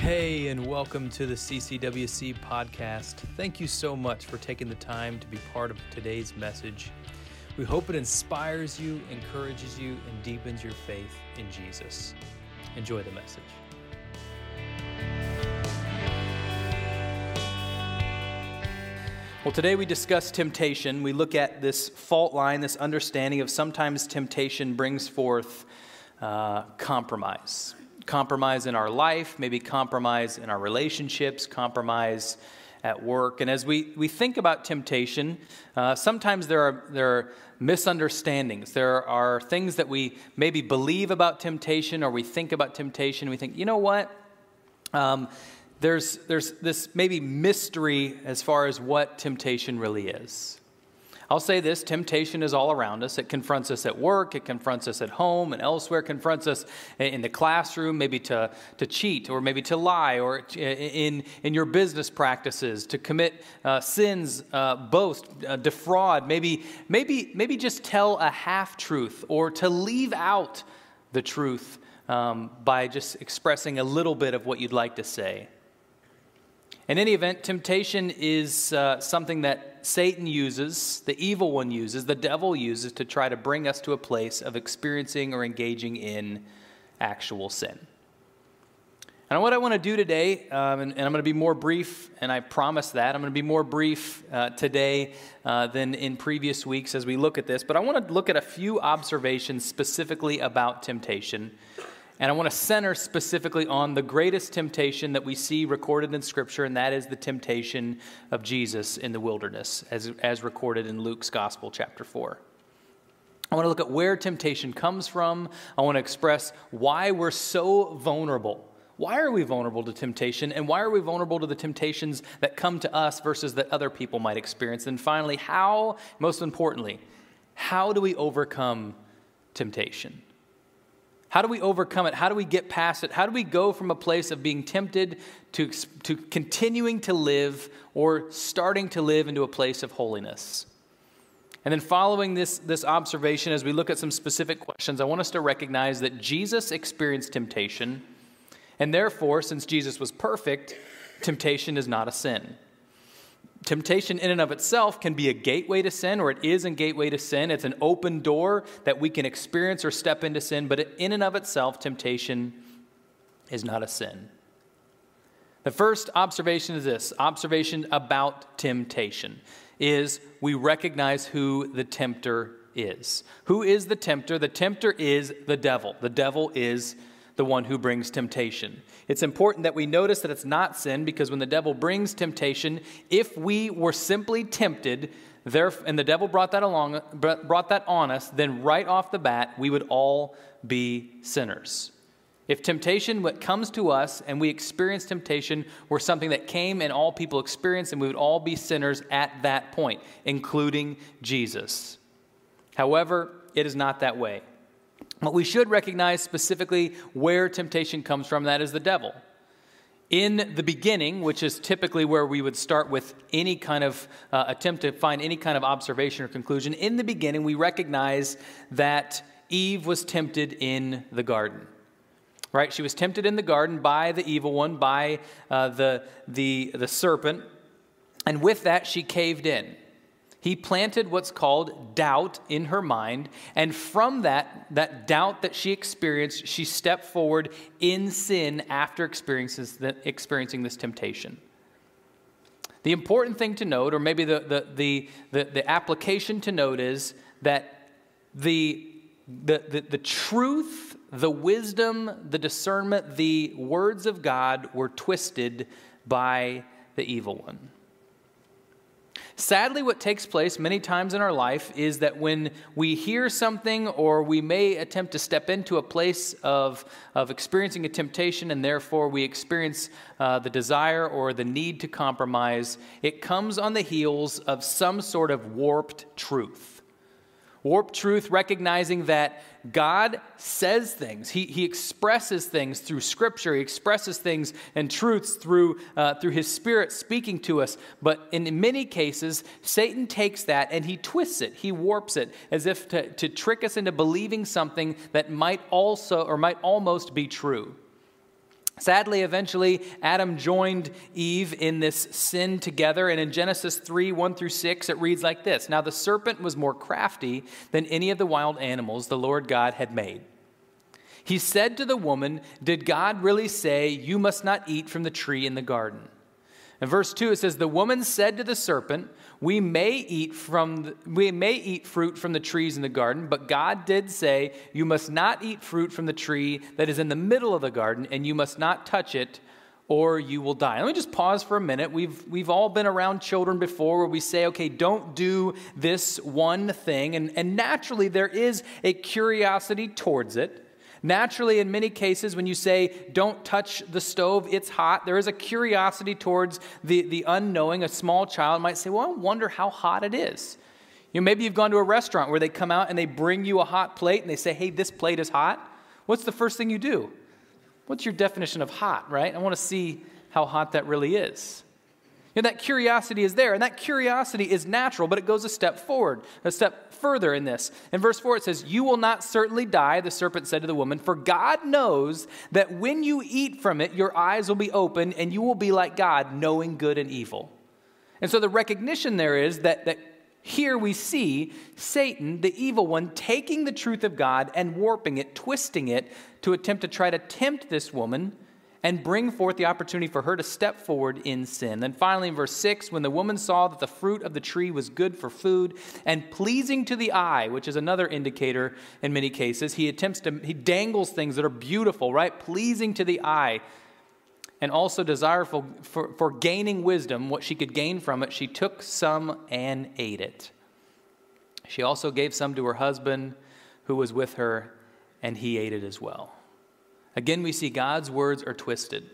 Hey, and welcome to the CCWC podcast. Thank you so much for taking the time to be part of today's message. We hope it inspires you, encourages you, and deepens your faith in Jesus. Enjoy the message. Well, today we discuss temptation. We look at this fault line, this understanding of sometimes temptation brings forth uh, compromise compromise in our life, maybe compromise in our relationships, compromise at work. And as we, we think about temptation, uh, sometimes there are, there are misunderstandings. There are things that we maybe believe about temptation or we think about temptation. We think, you know what? Um, there's, there's this maybe mystery as far as what temptation really is. I'll say this temptation is all around us. It confronts us at work, it confronts us at home and elsewhere, confronts us in the classroom, maybe to, to cheat or maybe to lie, or in, in your business practices, to commit uh, sins, uh, boast, uh, defraud, maybe, maybe, maybe just tell a half truth or to leave out the truth um, by just expressing a little bit of what you'd like to say. In any event, temptation is uh, something that Satan uses, the evil one uses, the devil uses to try to bring us to a place of experiencing or engaging in actual sin. And what I want to do today, um, and, and, I'm going to be more brief, and I promise that, I'm going to be more brief uh, today uh, than in previous weeks as we look at this, but I want to look at a few observations specifically about temptation and I want to center specifically on the greatest temptation that we see recorded in Scripture, and that is the temptation of Jesus in the wilderness, as, as recorded in Luke's Gospel, chapter 4. I want to look at where temptation comes from. I want to express why we're so vulnerable. Why are we vulnerable to temptation? And why are we vulnerable to the temptations that come to us versus that other people might experience? And finally, how, most importantly, how do we overcome temptation? How do we overcome it? How do we get past it? How do we go from a place of being tempted to, to continuing to live or starting to live into a place of holiness? And then, following this, this observation, as we look at some specific questions, I want us to recognize that Jesus experienced temptation, and therefore, since Jesus was perfect, temptation is not a sin. Temptation, in and of itself, can be a gateway to sin, or it is a gateway to sin. It's an open door that we can experience or step into sin, but in and of itself, temptation is not a sin. The first observation is this observation about temptation is we recognize who the tempter is. Who is the tempter? The tempter is the devil. The devil is the one who brings temptation. It's important that we notice that it's not sin because when the devil brings temptation, if we were simply tempted, there, and the devil brought that along, brought that on us, then right off the bat, we would all be sinners. If temptation what comes to us and we experience temptation were something that came and all people experienced, and we would all be sinners at that point, including Jesus. However, it is not that way. But we should recognize specifically where temptation comes from, that is the devil. In the beginning, which is typically where we would start with any kind of uh, attempt to find any kind of observation or conclusion, in the beginning, we recognize that Eve was tempted in the garden. Right? She was tempted in the garden by the evil one, by uh, the, the, the serpent, and with that, she caved in. He planted what's called doubt in her mind, and from that, that doubt that she experienced, she stepped forward in sin after experiencing this temptation. The important thing to note, or maybe the, the, the, the, the application to note, is that the, the, the, the truth, the wisdom, the discernment, the words of God were twisted by the evil one. Sadly, what takes place many times in our life is that when we hear something or we may attempt to step into a place of, of experiencing a temptation and therefore we experience uh, the desire or the need to compromise, it comes on the heels of some sort of warped truth. Warped truth, recognizing that God says things. He, he expresses things through Scripture. He expresses things and truths through, uh, through His Spirit speaking to us. But in many cases, Satan takes that and he twists it, he warps it, as if to, to trick us into believing something that might also or might almost be true. Sadly, eventually, Adam joined Eve in this sin together. And in Genesis 3 1 through 6, it reads like this Now the serpent was more crafty than any of the wild animals the Lord God had made. He said to the woman, Did God really say, You must not eat from the tree in the garden? In verse 2, it says, The woman said to the serpent, we may eat from the, we may eat fruit from the trees in the garden, but God did say, "You must not eat fruit from the tree that is in the middle of the garden, and you must not touch it." Or you will die. Let me just pause for a minute. We've, we've all been around children before where we say, okay, don't do this one thing. And, and naturally, there is a curiosity towards it. Naturally, in many cases, when you say, don't touch the stove, it's hot, there is a curiosity towards the, the unknowing. A small child might say, well, I wonder how hot it is. You know, maybe you've gone to a restaurant where they come out and they bring you a hot plate and they say, hey, this plate is hot. What's the first thing you do? What's your definition of hot, right? I want to see how hot that really is. You know, that curiosity is there, and that curiosity is natural, but it goes a step forward, a step further in this. In verse 4, it says, You will not certainly die, the serpent said to the woman, for God knows that when you eat from it, your eyes will be opened, and you will be like God, knowing good and evil. And so the recognition there is that, that here we see Satan, the evil one, taking the truth of God and warping it, twisting it to attempt to try to tempt this woman and bring forth the opportunity for her to step forward in sin. Then finally, in verse 6, when the woman saw that the fruit of the tree was good for food and pleasing to the eye, which is another indicator in many cases, he attempts to, he dangles things that are beautiful, right? Pleasing to the eye. And also desirable for, for gaining wisdom, what she could gain from it, she took some and ate it. She also gave some to her husband who was with her, and he ate it as well. Again, we see God's words are twisted.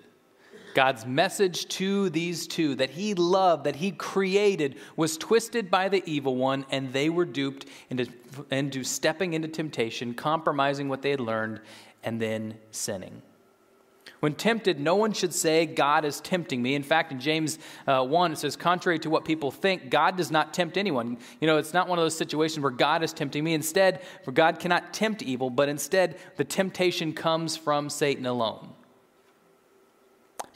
God's message to these two that he loved, that he created, was twisted by the evil one, and they were duped into, into stepping into temptation, compromising what they had learned, and then sinning. When tempted, no one should say, God is tempting me. In fact, in James uh, 1, it says, contrary to what people think, God does not tempt anyone. You know, it's not one of those situations where God is tempting me. Instead, for God cannot tempt evil, but instead, the temptation comes from Satan alone.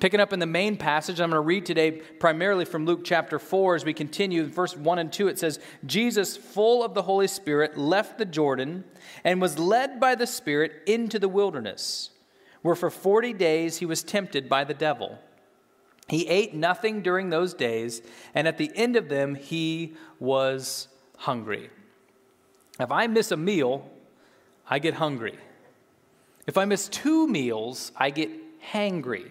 Picking up in the main passage, I'm going to read today primarily from Luke chapter 4 as we continue. Verse 1 and 2, it says, Jesus, full of the Holy Spirit, left the Jordan and was led by the Spirit into the wilderness where for 40 days he was tempted by the devil. He ate nothing during those days, and at the end of them, he was hungry. If I miss a meal, I get hungry. If I miss two meals, I get hangry.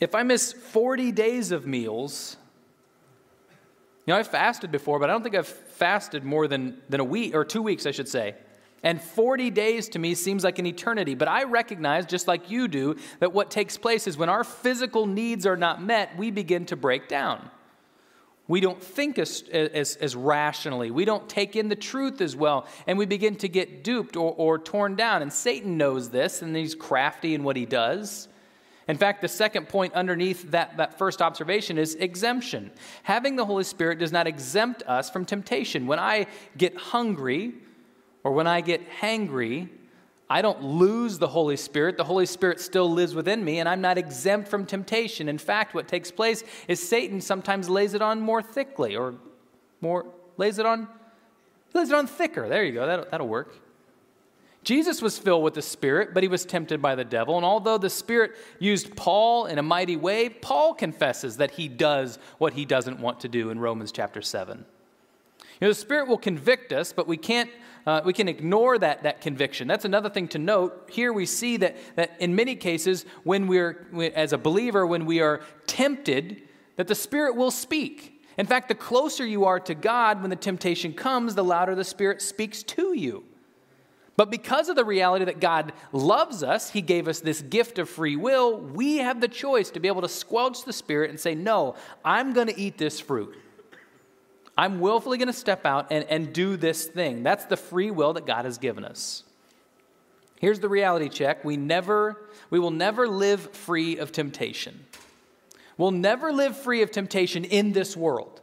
If I miss 40 days of meals, you know, I've fasted before, but I don't think I've fasted more than, than a week, or two weeks, I should say. And 40 days to me seems like an eternity. But I recognize, just like you do, that what takes place is when our physical needs are not met, we begin to break down. We don't think as, as, as, rationally. We don't take in the truth as well. And we begin to get duped or, or torn down. And Satan knows this, and he's crafty in what he does. In fact, the second point underneath that, that first observation is exemption. Having the Holy Spirit does not exempt us from temptation. When I get hungry, or when I get hangry, I don't lose the Holy Spirit. The Holy Spirit still lives within me, and I'm not exempt from temptation. In fact, what takes place is Satan sometimes lays it on more thickly, or more lays it on lays it on thicker. There you go. That'll, that'll work. Jesus was filled with the Spirit, but he was tempted by the devil. And although the Spirit used Paul in a mighty way, Paul confesses that he does what he doesn't want to do in Romans chapter 7. You know, the Spirit will convict us, but we can't uh, we can ignore that, that conviction. That's another thing to note. Here we see that, that in many cases, when we're, as a believer, when we are tempted, that the Spirit will speak. In fact, the closer you are to God when the temptation comes, the louder the Spirit speaks to you. But because of the reality that God loves us, He gave us this gift of free will, we have the choice to be able to squelch the Spirit and say, No, I'm going to eat this fruit. I'm willfully going to step out and, and do this thing. That's the free will that God has given us. Here's the reality check. We never, we will never live free of temptation. We'll never live free of temptation in this world.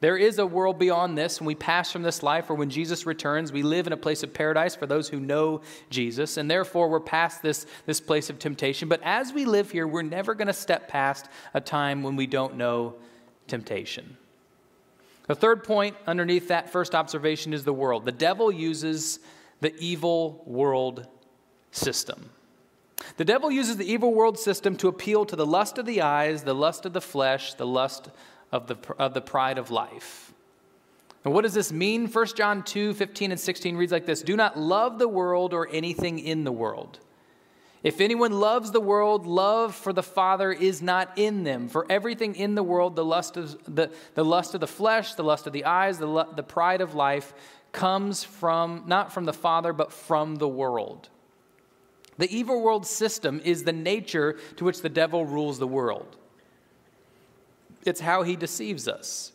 There is a world beyond this when we pass from this life or when Jesus returns. We live in a place of paradise for those who know Jesus, and therefore we're past this, this place of temptation. But as we live here, we're never going to step past a time when we don't know temptation. The third point underneath that first observation is the world. The devil uses the evil world system. The devil uses the evil world system to appeal to the lust of the eyes, the lust of the flesh, the lust of the, of the pride of life. And what does this mean? 1 John 2 15 and 16 reads like this Do not love the world or anything in the world. If anyone loves the world, love for the Father is not in them. For everything in the world, the lust of the, the, lust of the flesh, the lust of the eyes, the, the pride of life, comes from not from the Father, but from the world. The evil world system is the nature to which the devil rules the world. It's how he deceives us.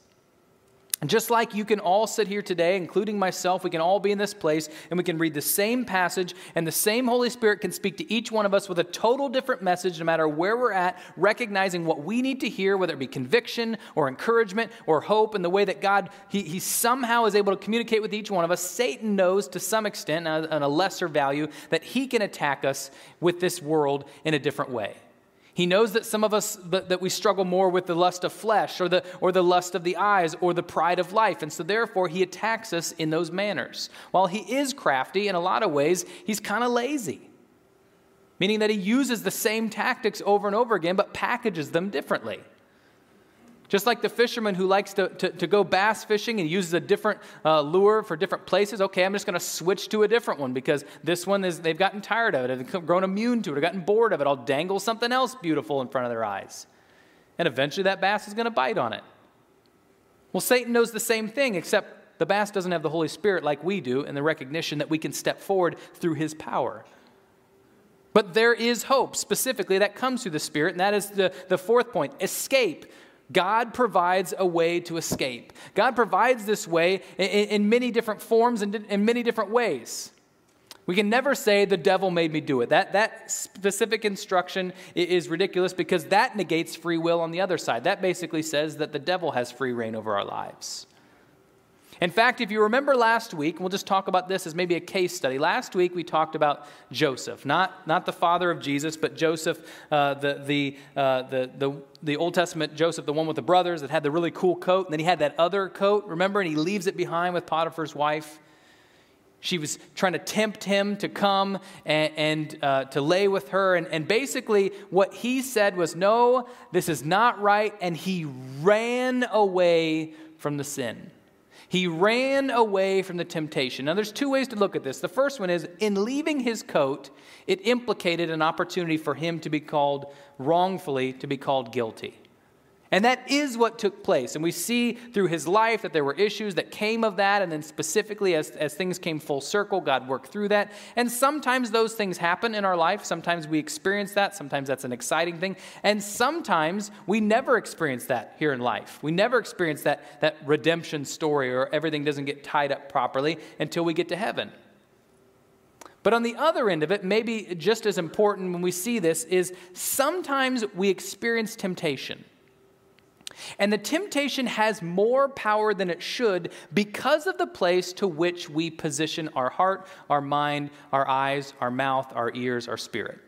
And just like you can all sit here today, including myself, we can all be in this place and we can read the same passage, and the same Holy Spirit can speak to each one of us with a total different message, no matter where we're at, recognizing what we need to hear, whether it be conviction or encouragement or hope, and the way that God, he, he somehow is able to communicate with each one of us. Satan knows to some extent, uh, on a lesser value, that he can attack us with this world in a different way. He knows that some of us that we struggle more with the lust of flesh or the, or the lust of the eyes or the pride of life. And so therefore he attacks us in those manners. While he is crafty in a lot of ways, he's kind of lazy. Meaning that he uses the same tactics over and over again, but packages them differently. Just like the fisherman who likes to, to, to go bass fishing and uses a different uh, lure for different places, okay, I'm just going to switch to a different one because this one is, they've gotten tired of it, they've grown immune to it, or gotten bored of it. I'll dangle something else beautiful in front of their eyes. And eventually that bass is going to bite on it. Well, Satan knows the same thing, except the bass doesn't have the Holy Spirit like we do and the recognition that we can step forward through his power. But there is hope specifically that comes through the Spirit, and that is the, the fourth point escape God provides a way to escape. God provides this way in, in many different forms and in many different ways. We can never say the devil made me do it. That, that specific instruction is ridiculous because that negates free will on the other side. That basically says that the devil has free rein over our lives. In fact, if you remember last week, we'll just talk about this as maybe a case study. Last week we talked about Joseph, not, not the father of Jesus, but Joseph, uh, the, the, uh, the, the, the Old Testament Joseph, the one with the brothers that had the really cool coat. And then he had that other coat, remember? And he leaves it behind with Potiphar's wife. She was trying to tempt him to come and, and uh, to lay with her. And, and basically, what he said was, No, this is not right. And he ran away from the sin. He ran away from the temptation. Now, there's two ways to look at this. The first one is in leaving his coat, it implicated an opportunity for him to be called wrongfully, to be called guilty. And that is what took place. And we see through his life that there were issues that came of that. And then, specifically, as, as things came full circle, God worked through that. And sometimes those things happen in our life. Sometimes we experience that. Sometimes that's an exciting thing. And sometimes we never experience that here in life. We never experience that, that redemption story or everything doesn't get tied up properly until we get to heaven. But on the other end of it, maybe just as important when we see this, is sometimes we experience temptation. And the temptation has more power than it should because of the place to which we position our heart, our mind, our eyes, our mouth, our ears, our spirit.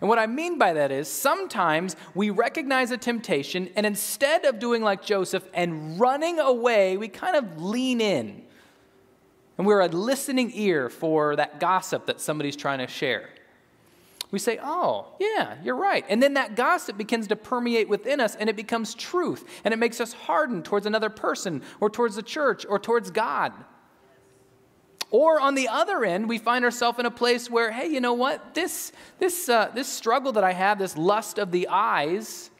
And what I mean by that is sometimes we recognize a temptation, and instead of doing like Joseph and running away, we kind of lean in. And we're a listening ear for that gossip that somebody's trying to share we say, Oh, yeah, you're right. And then that gossip begins to permeate within us and it becomes truth and it makes us harden towards another person or towards the church or towards God. Or on the other end, we find ourselves in a place where, hey, you know what? This, this, uh, this struggle that I have, this lust of the eyes,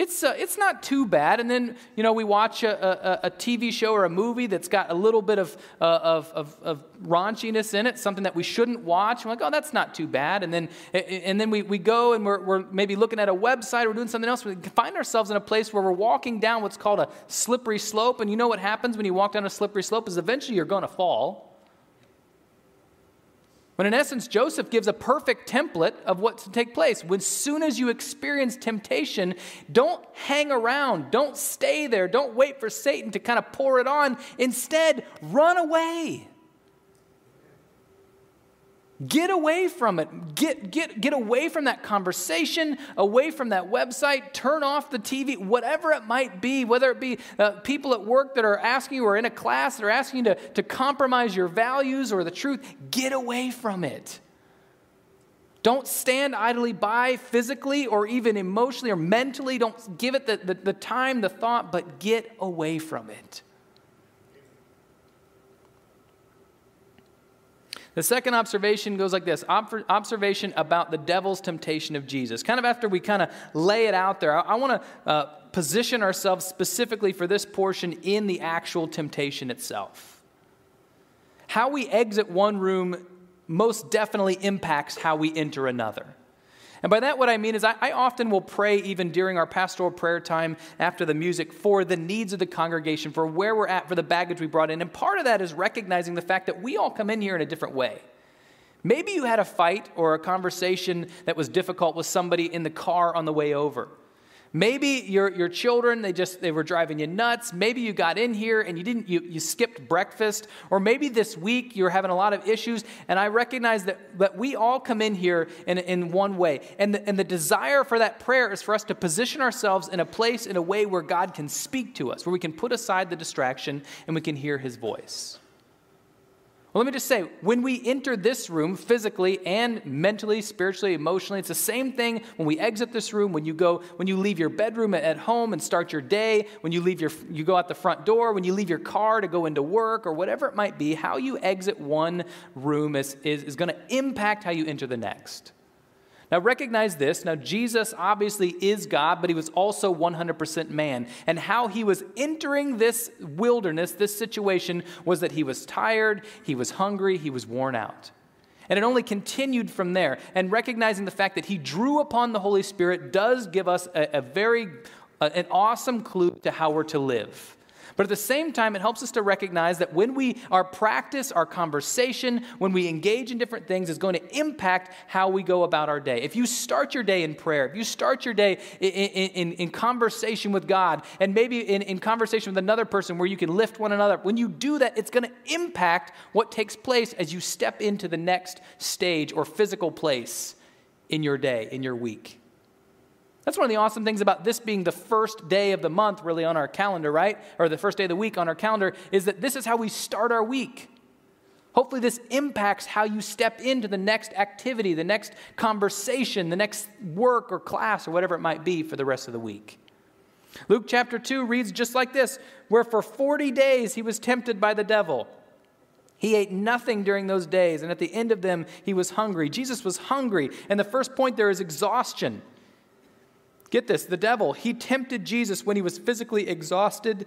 it's, uh, it's not too bad. And then, you know, we watch a, a, a TV show or a movie that's got a little bit of, uh, of, of, of, raunchiness in it, something that we shouldn't watch. We're like, oh, that's not too bad. And then, and then we, we go and we're, we're maybe looking at a website or doing something else. We find ourselves in a place where we're walking down what's called a slippery slope. And you know what happens when you walk down a slippery slope is eventually you're going to fall. When in essence, Joseph gives a perfect template of what to take place. When soon as you experience temptation, don't hang around, don't stay there, don't wait for Satan to kind of pour it on. Instead, run away. Get away from it. Get, get, get away from that conversation, away from that website. Turn off the TV, whatever it might be, whether it be uh, people at work that are asking you or in a class that are asking you to, to compromise your values or the truth. Get away from it. Don't stand idly by physically or even emotionally or mentally. Don't give it the, the, the time, the thought, but get away from it. The second observation goes like this observation about the devil's temptation of Jesus. Kind of after we kind of lay it out there, I, I want to uh, position ourselves specifically for this portion in the actual temptation itself. How we exit one room most definitely impacts how we enter another. And by that, what I mean is, I, I, often will pray, even during our pastoral prayer time after the music, for the needs of the congregation, for where we're at, for the baggage we brought in. And part of that is recognizing the fact that we all come in here in a different way. Maybe you had a fight or a conversation that was difficult with somebody in the car on the way over. Maybe your, your children, they just they were driving you nuts. Maybe you got in here and you didn't you, you skipped breakfast. Or maybe this week you're having a lot of issues. And I recognize that, that we all come in here in, in one way. And the, and the desire for that prayer is for us to position ourselves in a place, in a way where God can speak to us, where we can put aside the distraction and we can hear his voice. Well, let me just say, when we enter this room physically and mentally, spiritually, emotionally, it's the same thing when we exit this room, when you go, when you leave your bedroom at home and start your day, when you leave your you go out the front door, when you leave your car to go into work or whatever it might be, how you exit one room is, is, is going to impact how you enter the next. Now, recognize this. Now, Jesus obviously is God, but he was also 100% man. And how he was entering this wilderness, this situation, was that he was tired, he was hungry, he was worn out. And it only continued from there. And recognizing the fact that he drew upon the Holy Spirit does give us a, a very, a, an awesome clue to how we're to live. But at the same time, it helps us to recognize that when we, our practice, our conversation, when we engage in different things, is going to impact how we go about our day. If you start your day in prayer, if you start your day in, in, in conversation with God, and maybe in, in conversation with another person where you can lift one another, when you do that, it's going to impact what takes place as you step into the next stage or physical place in your day, in your week. That's one of the awesome things about this being the first day of the month, really, on our calendar, right? Or the first day of the week on our calendar, is that this is how we start our week. Hopefully, this impacts how you step into the next activity, the next conversation, the next work or class or whatever it might be for the rest of the week. Luke chapter 2 reads just like this where for 40 days he was tempted by the devil. He ate nothing during those days, and at the end of them, he was hungry. Jesus was hungry, and the first point there is exhaustion. Get this the devil, he tempted Jesus when he was physically exhausted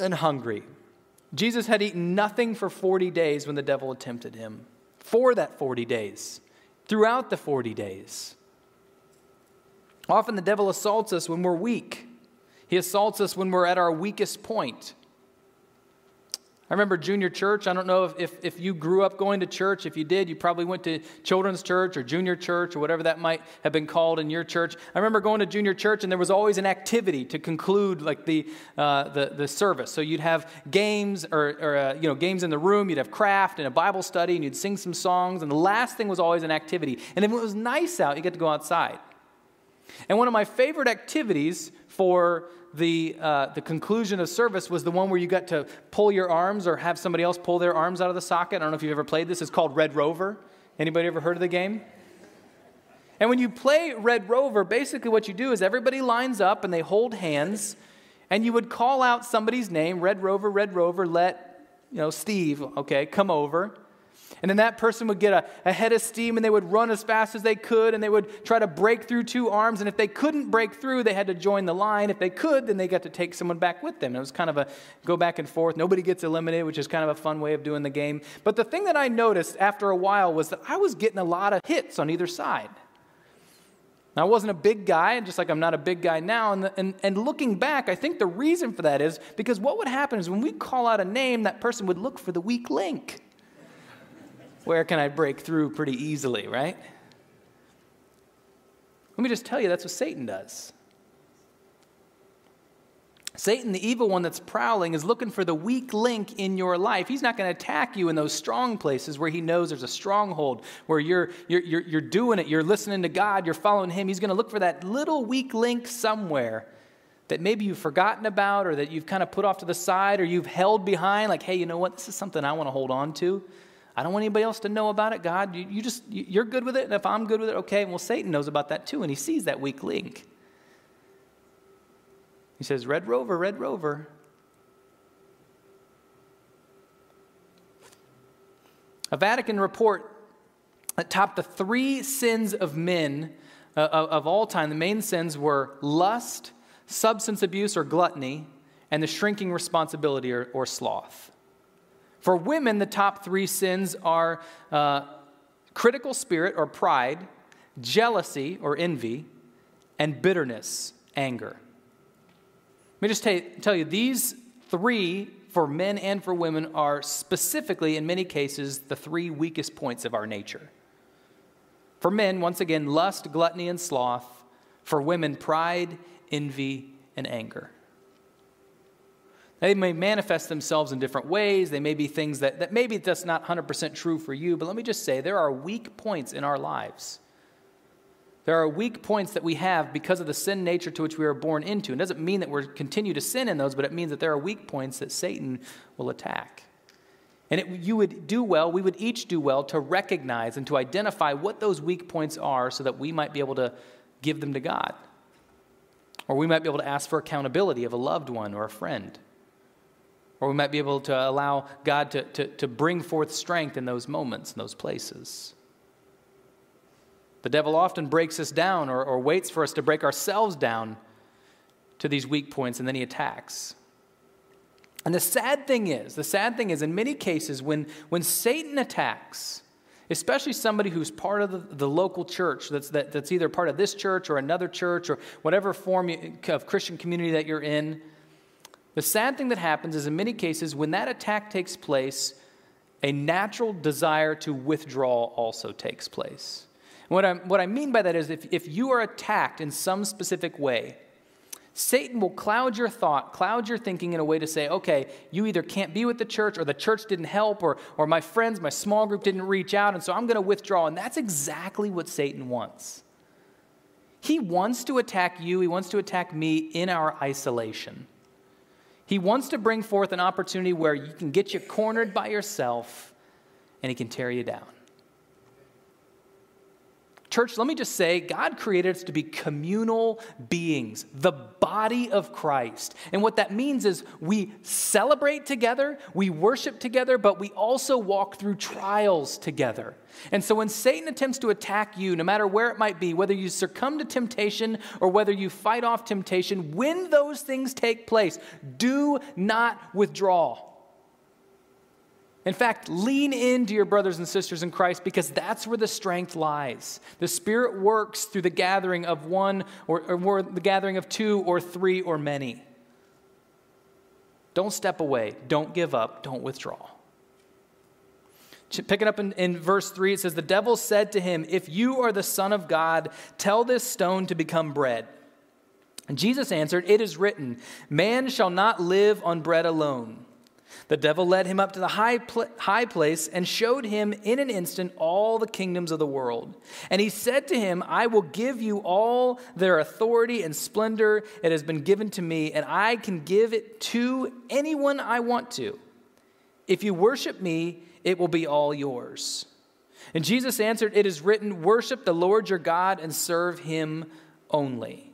and hungry. Jesus had eaten nothing for 40 days when the devil tempted him. For that 40 days, throughout the 40 days. Often the devil assaults us when we're weak. He assaults us when we're at our weakest point. I remember junior church. I don't know if, if, if, you grew up going to church. If you did, you probably went to children's church or junior church or whatever that might have been called in your church. I remember going to junior church and there was always an activity to conclude like the, uh, the, the service. So you'd have games or, or uh, you know, games in the room, you'd have craft and a Bible study and you'd sing some songs. And the last thing was always an activity. And if it was nice out, you get to go outside. And one of my favorite activities for the, uh, the conclusion of service was the one where you got to pull your arms or have somebody else pull their arms out of the socket. I don't know if you've ever played this. It's called Red Rover. Anybody ever heard of the game? And when you play Red Rover, basically what you do is everybody lines up and they hold hands, and you would call out somebody's name, Red Rover, Red Rover, let, you know, Steve, okay, come over. And then that person would get a, a, head of steam and they would run as fast as they could and they would try to break through two arms. And if they couldn't break through, they had to join the line. If they could, then they got to take someone back with them. It was kind of a go back and forth. Nobody gets eliminated, which is kind of a fun way of doing the game. But the thing that I noticed after a while was that I was getting a lot of hits on either side. Now, I wasn't a big guy, just like I'm not a big guy now. And, and, and looking back, I think the reason for that is because what would happen is when we call out a name, that person would look for the weak link. Where can I break through pretty easily, right? Let me just tell you that's what Satan does. Satan, the evil one that's prowling, is looking for the weak link in your life. He's not going to attack you in those strong places where he knows there's a stronghold, where you're, you're, you're, you're doing it, you're listening to God, you're following him. He's going to look for that little weak link somewhere that maybe you've forgotten about or that you've kind of put off to the side or you've held behind, like, hey, you know what? This is something I want to hold on to. I don't want anybody else to know about it, God. You, you just, you're good with it, and if I'm good with it, okay. Well, Satan knows about that too, and he sees that weak link. He says, Red Rover, Red Rover. A Vatican report that topped the three sins of men uh, of all time. The main sins were lust, substance abuse or gluttony, and the shrinking responsibility or, or sloth. For women, the top three sins are uh, critical spirit or pride, jealousy or envy, and bitterness, anger. Let me just you, tell you these three, for men and for women, are specifically, in many cases, the three weakest points of our nature. For men, once again, lust, gluttony, and sloth. For women, pride, envy, and anger. They may manifest themselves in different ways. They may be things that, that maybe that's not 100% true for you, but let me just say there are weak points in our lives. There are weak points that we have because of the sin nature to which we are born into. It doesn't mean that we continue to sin in those, but it means that there are weak points that Satan will attack. And it, you would do well, we would each do well to recognize and to identify what those weak points are so that we might be able to give them to God. Or we might be able to ask for accountability of a loved one or a friend. Or we might be able to allow God to, to, to bring forth strength in those moments, in those places. The devil often breaks us down or, or waits for us to break ourselves down to these weak points, and then he attacks. And the sad thing is, the sad thing is, in many cases, when, when Satan attacks, especially somebody who's part of the, the local church that's, that, that's either part of this church or another church or whatever form of Christian community that you're in, the sad thing that happens is, in many cases, when that attack takes place, a natural desire to withdraw also takes place. What, i what I mean by that is if, if you are attacked in some specific way, Satan will cloud your thought, cloud your thinking in a way to say, okay, you either can't be with the church or the church didn't help or, or my friends, my small group didn't reach out, and so I'm going to withdraw. And that's exactly what Satan wants. He wants to attack you, he wants to attack me in our isolation. He wants to bring forth an opportunity where you can get you cornered by yourself and he can tear you down. Church, let me just say, God created us to be communal beings, the body of Christ. And what that means is we celebrate together, we worship together, but we also walk through trials together. And so when Satan attempts to attack you, no matter where it might be, whether you succumb to temptation or whether you fight off temptation, when those things take place, do not withdraw. In fact, lean into your brothers and sisters in Christ because that's where the strength lies. The Spirit works through the gathering of one or, or, the gathering of two or three or many. Don't step away. Don't give up. Don't withdraw. Picking up in, in verse 3, it says, The devil said to him, If you are the Son of God, tell this stone to become bread. And Jesus answered, It is written, Man shall not live on bread alone the devil led him up to the high, pl- high place and showed him in an instant all the kingdoms of the world. And he said to him, I will give you all their authority and splendor. It has been given to me, and I can give it to anyone I want to. If you worship me, it will be all yours. And Jesus answered, It is written, Worship the Lord your God and serve him only.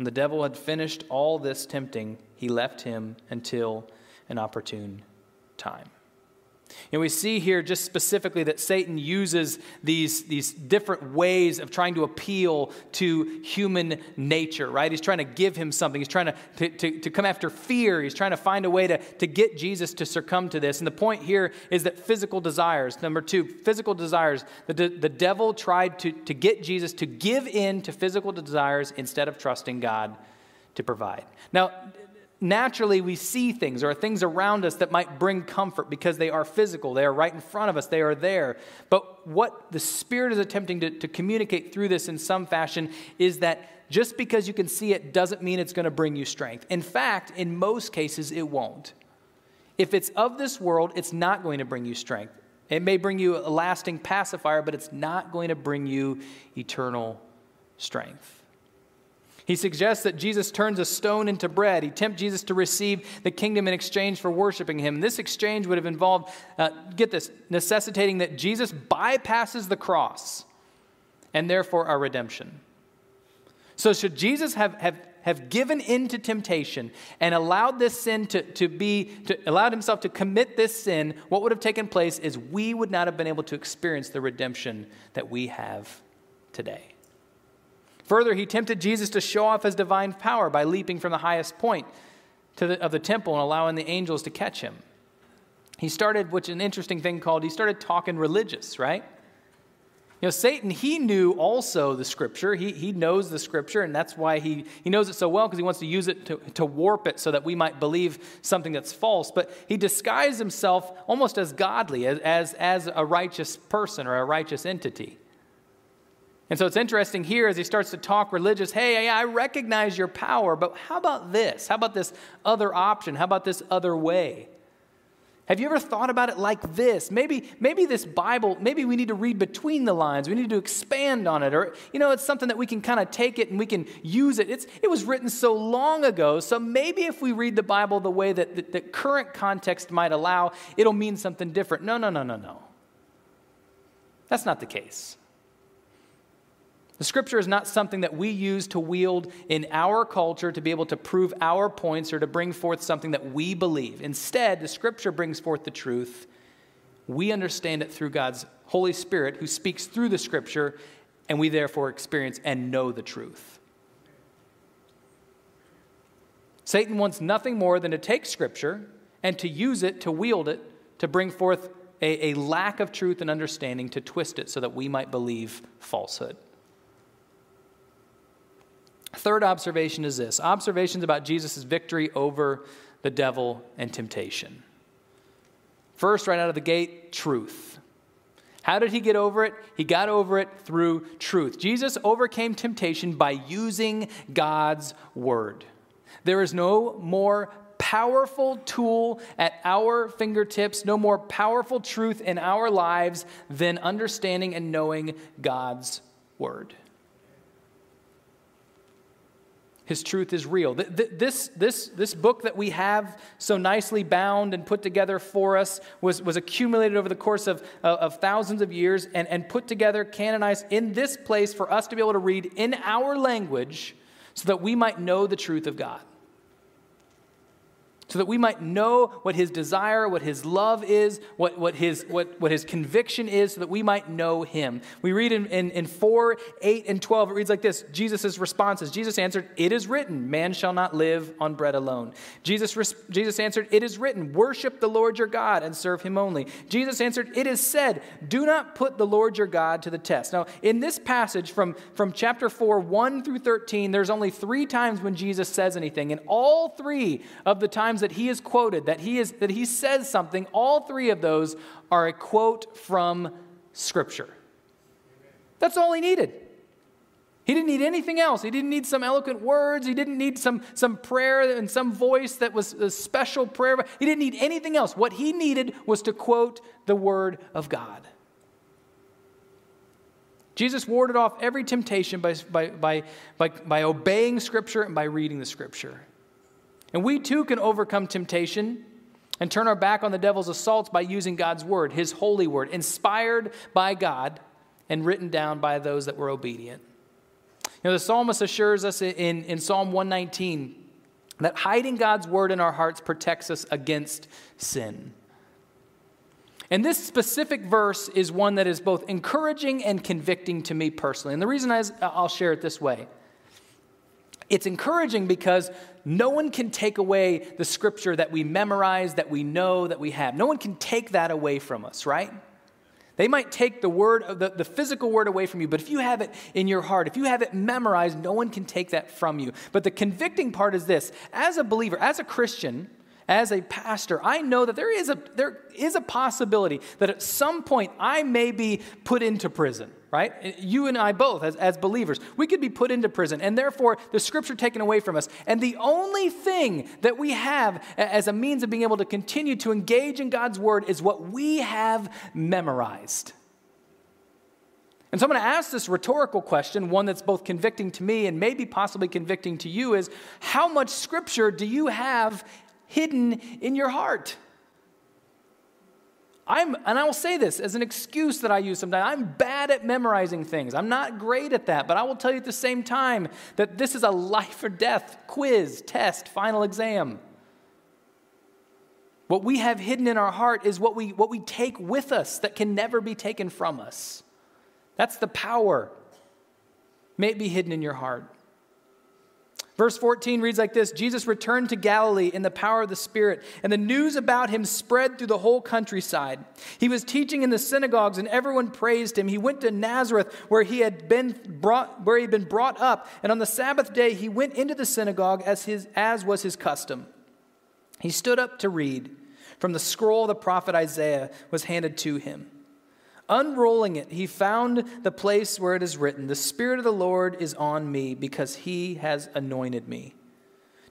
When the devil had finished all this tempting, he left him until an opportune time. And we see here just specifically that Satan uses these, these different ways of trying to appeal to human nature, right? He's trying to give him something. He's trying to, to, to, to, come after fear. He's trying to find a way to, to get Jesus to succumb to this. And the point here is that physical desires, number two, physical desires, the, the devil tried to, to get Jesus to give in to physical desires instead of trusting God to provide. Now, naturally we see things or things around us that might bring comfort because they are physical. They are right in front of us, they are there. But what the Spirit is attempting to, to communicate through this in some fashion is that just because you can see it doesn't mean it's going to bring you strength. In fact, in most cases, it won't. If it's of this world, it's not going to bring you strength. It may bring you a lasting pacifier, but it's not going to bring you eternal strength. He suggests that Jesus turns a stone into bread. He tempts Jesus to receive the kingdom in exchange for worshiping him. This exchange would have involved, uh, get this, necessitating that Jesus bypasses the cross and therefore our redemption. So, should Jesus have, have, have given in to temptation and allowed this sin to, to be, to, allowed himself to commit this sin, what would have taken place is we would not have been able to experience the redemption that we have today. Further, he tempted Jesus to show off his divine power by leaping from the highest point the, of the temple and allowing the angels to catch him. He started, which an interesting thing called, he started talking religious, right? You know, Satan, he knew also the scripture. He, he knows the scripture, and that's why he, he knows it so well because he wants to use it to, to warp it so that we might believe something that's false. But he disguised himself almost as godly, as, as, as a righteous person or a righteous entity. And so it's interesting here as he starts to talk religious hey, I recognize your power, but how about this? How about this other option? How about this other way? Have you ever thought about it like this? Maybe, maybe this Bible, maybe we need to read between the lines. We need to expand on it. Or, you know, it's something that we can kind of take it and we can use it. It's, it was written so long ago, so maybe if we read the Bible the way that the, the current context might allow, it'll mean something different. No, no, no, no, no. That's not the case. The scripture is not something that we use to wield in our culture to be able to prove our points or to bring forth something that we believe. Instead, the scripture brings forth the truth. We understand it through God's Holy Spirit who speaks through the scripture, and we therefore experience and know the truth. Satan wants nothing more than to take scripture and to use it, to wield it, to bring forth a, a lack of truth and understanding, to twist it so that we might believe falsehood. Third observation is this observations about Jesus' victory over the devil and temptation. First, right out of the gate, truth. How did he get over it? He got over it through truth. Jesus overcame temptation by using God's word. There is no more powerful tool at our fingertips, no more powerful truth in our lives than understanding and knowing God's word. His truth is real. This, this, this book that we have so nicely bound and put together for us was, was accumulated over the course of, uh, of thousands of years and, and put together, canonized in this place for us to be able to read in our language so that we might know the truth of God so that we might know what his desire, what his love is, what, what, his, what, what his conviction is, so that we might know him. We read in, in, in 4, 8, and 12, it reads like this Jesus' responses. Jesus answered, It is written, man shall not live on bread alone. Jesus, Jesus answered, It is written, worship the Lord your God and serve him only. Jesus answered, It is said, do not put the Lord your God to the test. Now, in this passage from, from chapter 4, 1 through 13, there's only three times when Jesus says anything, and all three of the times times that he is quoted, that he, is, that he says something, all three of those are a quote from Scripture. That's all he needed. He didn't need anything else. He didn't need some eloquent words. He didn't need some, some prayer and some voice that was a special prayer. He didn't need anything else. What he needed was to quote the Word of God. Jesus warded off every temptation by, by, by, by, by obeying Scripture and by reading the Scripture. And we too can overcome temptation and turn our back on the devil's assaults by using God's word, his holy word, inspired by God and written down by those that were obedient. You know, the psalmist assures us in, in Psalm 119 that hiding God's word in our hearts protects us against sin. And this specific verse is one that is both encouraging and convicting to me personally. And the reason I'll share it this way it's encouraging because no one can take away the scripture that we memorize, that we know, that we have. No one can take that away from us, right? They might take the word, the, the physical word away from you, but if you have it in your heart, if you have it memorized, no one can take that from you. But the convicting part is this as a believer, as a Christian, as a pastor, I know that there is a, there is a possibility that at some point I may be put into prison, right? You and I both, as, as believers, we could be put into prison, and therefore the scripture taken away from us. And the only thing that we have as a means of being able to continue to engage in God's word is what we have memorized. And so I'm going to ask this rhetorical question, one that's both convicting to me and maybe possibly convicting to you is how much scripture do you have hidden in your heart. I'm, and I will say this as an excuse that I use sometimes. I'm bad at memorizing things. I'm not great at that, but I will tell you at the same time that this is a life or death quiz, test, final exam. What we have hidden in our heart is what we, what we take with us that can never be taken from us. That's the power. May it be hidden in your heart. Verse 14 reads like this Jesus returned to Galilee in the power of the Spirit, and the news about him spread through the whole countryside. He was teaching in the synagogues, and everyone praised him. He went to Nazareth, where he had been brought, where he had been brought up, and on the Sabbath day he went into the synagogue as, his, as was his custom. He stood up to read. From the scroll the prophet Isaiah was handed to him. Unrolling it, he found the place where it is written, The Spirit of the Lord is on me because he has anointed me.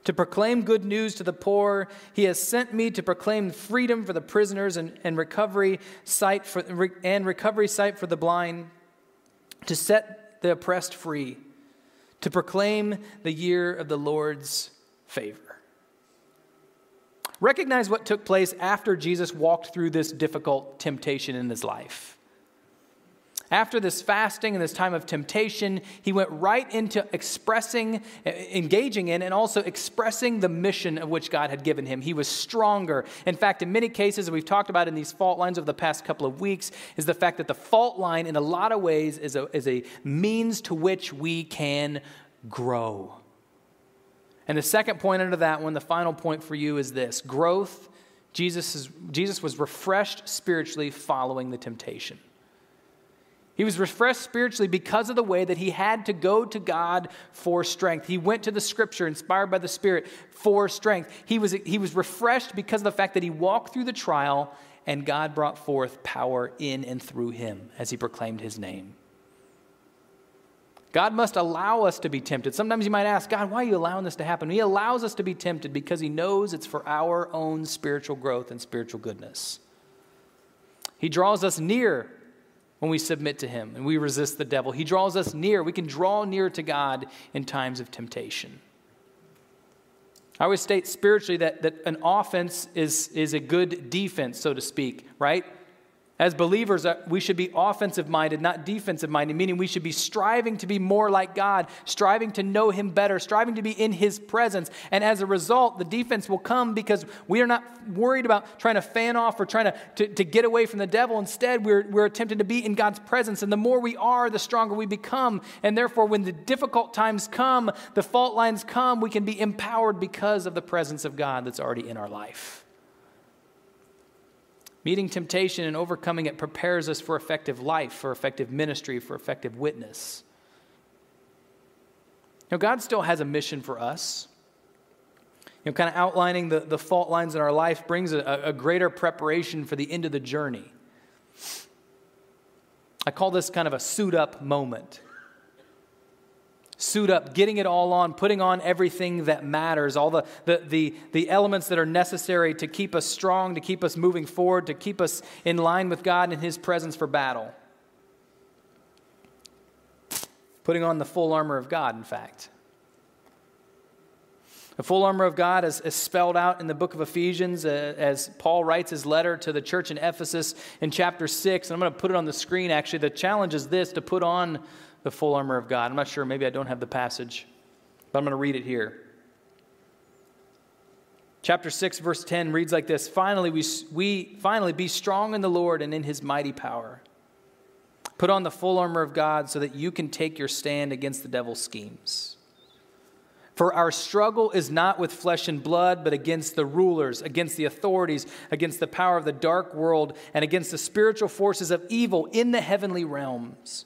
To proclaim good news to the poor, he has sent me to proclaim freedom for the prisoners and, and recovery sight for, and recovery sight for the blind, to set the oppressed free, to proclaim the year of the Lord's favor. Recognize what took place after Jesus walked through this difficult temptation in his life. After this fasting and this time of temptation, he went right into expressing, engaging in, and also expressing the mission of which God had given him. He was stronger. In fact, in many cases, we've talked about in these fault lines over the past couple of weeks, is the fact that the fault line, in a lot of ways, is a, is a means to which we can grow. And the second point under that one, the final point for you is this growth. Jesus, is, Jesus was refreshed spiritually following the temptation. He was refreshed spiritually because of the way that he had to go to God for strength. He went to the scripture inspired by the Spirit for strength. He was, he was refreshed because of the fact that he walked through the trial and God brought forth power in and through him as he proclaimed his name. God must allow us to be tempted. Sometimes you might ask, God, why are you allowing this to happen? He allows us to be tempted because He knows it's for our own spiritual growth and spiritual goodness. He draws us near when we submit to Him and we resist the devil. He draws us near. We can draw near to God in times of temptation. I always state spiritually that, that an offense is, is a good defense, so to speak, right? As believers, uh, we should be offensive minded, not defensive minded, meaning we should be striving to be more like God, striving to know Him better, striving to be in His presence. And as a result, the defense will come because we are not worried about trying to fan off or trying to, to, to get away from the devil. Instead, we're, we're attempting to be in God's presence. And the more we are, the stronger we become. And therefore, when the difficult times come, the fault lines come, we can be empowered because of the presence of God that's already in our life. Meeting temptation and overcoming it prepares us for effective life, for effective ministry, for effective witness. Now, God still has a mission for us. You know, kind of outlining the, the fault lines in our life brings a, a greater preparation for the end of the journey. I call this kind of a suit up moment suit up, getting it all on, putting on everything that matters, all the, the, the, the, elements that are necessary to keep us strong, to keep us moving forward, to keep us in line with God and His presence for battle. Putting on the full armor of God, in fact. The full armor of God is, is spelled out in the book of Ephesians uh, as Paul writes his letter to the church in Ephesus in chapter 6. And I'm going to put it on the screen actually. The challenge is this to put on the full armor of God. I'm not sure, maybe I don't have the passage, but I'm going to read it here. Chapter 6, verse 10 reads like this Finally, we, we finally be strong in the Lord and in his mighty power. Put on the full armor of God so that you can take your stand against the devil's schemes. For our struggle is not with flesh and blood, but against the rulers, against the authorities, against the power of the dark world, and against the spiritual forces of evil in the heavenly realms.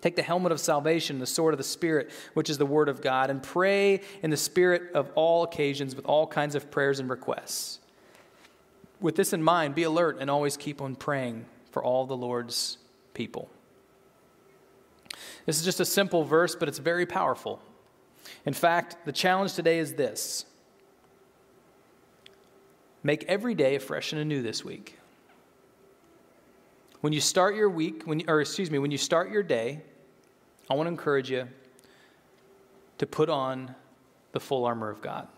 Take the helmet of salvation, the sword of the Spirit, which is the word of God, and pray in the Spirit of all occasions with all kinds of prayers and requests. With this in mind, be alert and always keep on praying for all the Lord's people. This is just a simple verse, but it's very powerful. In fact, the challenge today is this make every day fresh and anew this week. When you start your week, when, or excuse me, when you start your day, I want to encourage you to put on the full armor of God.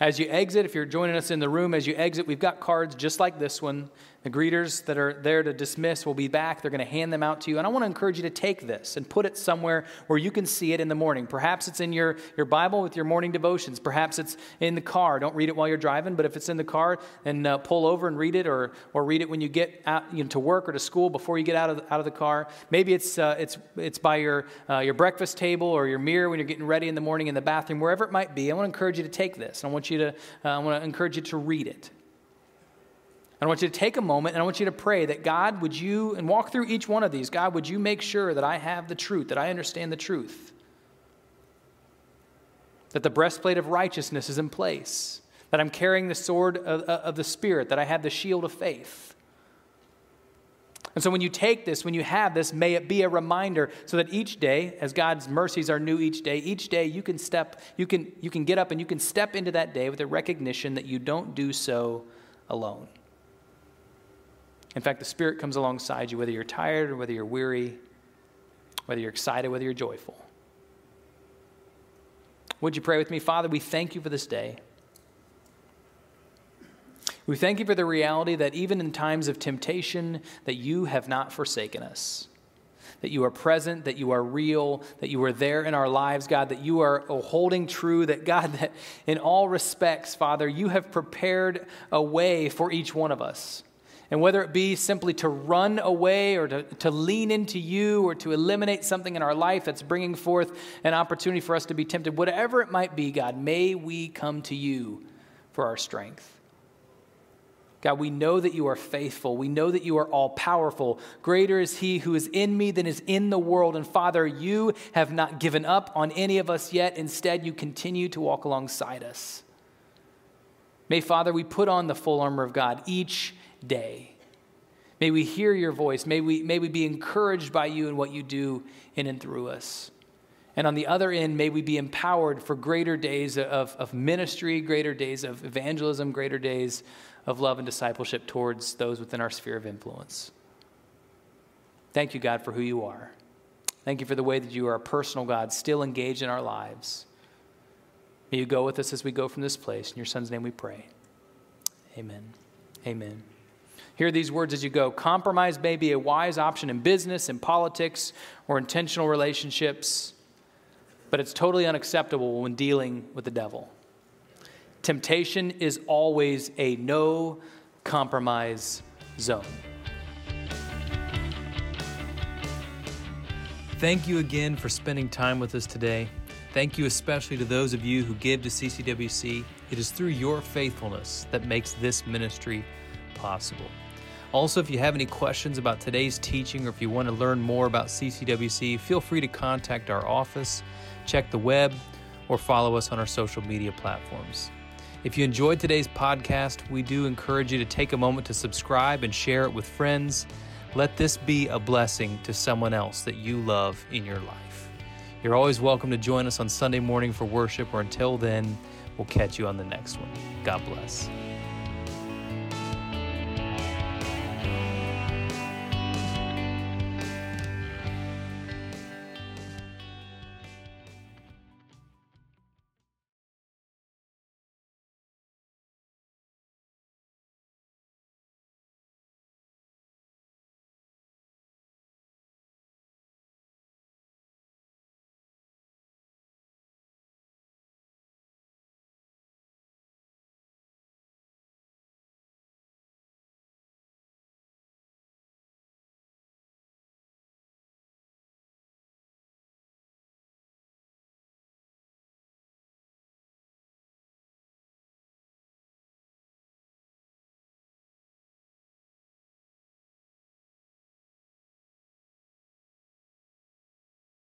As you exit, if you're joining us in the room, as you exit, we've got cards just like this one the greeters that are there to dismiss will be back. They're going to hand them out to you. And I want to encourage you to take this and put it somewhere where you can see it in the morning. Perhaps it's in your, your Bible with your morning devotions. Perhaps it's in the car. Don't read it while you're driving, but if it's in the car, then uh, pull over and read it or, or read it when you get out you know, to work or to school before you get out of the, out of the car. Maybe it's, uh, it's, it's by your, uh, your breakfast table or your mirror when you're getting ready in the morning in the bathroom, wherever it might be. I want to encourage you to take this. And I want you to, uh, I want to encourage you to read it. I want you to take a moment and I want you to pray that God, would you, and walk through each one of these, God, would you make sure that I have the truth, that I understand the truth? That the breastplate of righteousness is in place, that I'm carrying the sword of, uh, of the Spirit, that I have the shield of faith. And so when you take this, when you have this, may it be a reminder so that each day, as God's mercies are new each day, each day you can step, you can, you can get up and you can step into that day with a recognition that you don't do so alone. In fact, the Spirit comes alongside you, whether you're tired or whether you're weary, whether you're excited, whether you're joyful. Would you pray with me? Father, we thank you for this day. We thank you for the reality that even in times of temptation, that you have not forsaken us. That you are present, that you are real, that you are there in our lives, God, that you are holding true, that God, that in all respects, Father, you have prepared a way for each one of us. And whether it be simply to run away or to, to lean into you or to eliminate something in our life that's bringing forth an opportunity for us to be tempted, whatever it might be, God, may we come to you for our strength. God, we know that you are faithful. We know that you are all powerful. Greater is he who is in me than is in the world. And Father, you have not given up on any of us yet. Instead, you continue to walk alongside us. May, Father, we put on the full armor of God each day. May we hear your voice. May we, may we be encouraged by you and what you do in and through us. And on the other end, may we be empowered for greater days of, of ministry, greater days of evangelism, greater days of love and discipleship towards those within our sphere of influence. Thank you, God, for who you are. Thank you for the way that you are a personal God, still engaged in our lives. May you go with us as we go from this place. In your son's name we pray. Amen. Amen. Hear these words as you go. Compromise may be a wise option in business, in politics, or intentional relationships, but it's totally unacceptable when dealing with the devil. Temptation is always a no compromise zone. Thank you again for spending time with us today. Thank you especially to those of you who give to CCWC. It is through your faithfulness that makes this ministry possible. Also, if you have any questions about today's teaching or if you want to learn more about CCWC, feel free to contact our office, check the web, or follow us on our social media platforms. If you enjoyed today's podcast, we do encourage you to take a moment to subscribe and share it with friends. Let this be a blessing to someone else that you love in your life. You're always welcome to join us on Sunday morning for worship, or until then, We'll catch you on the next one. God bless.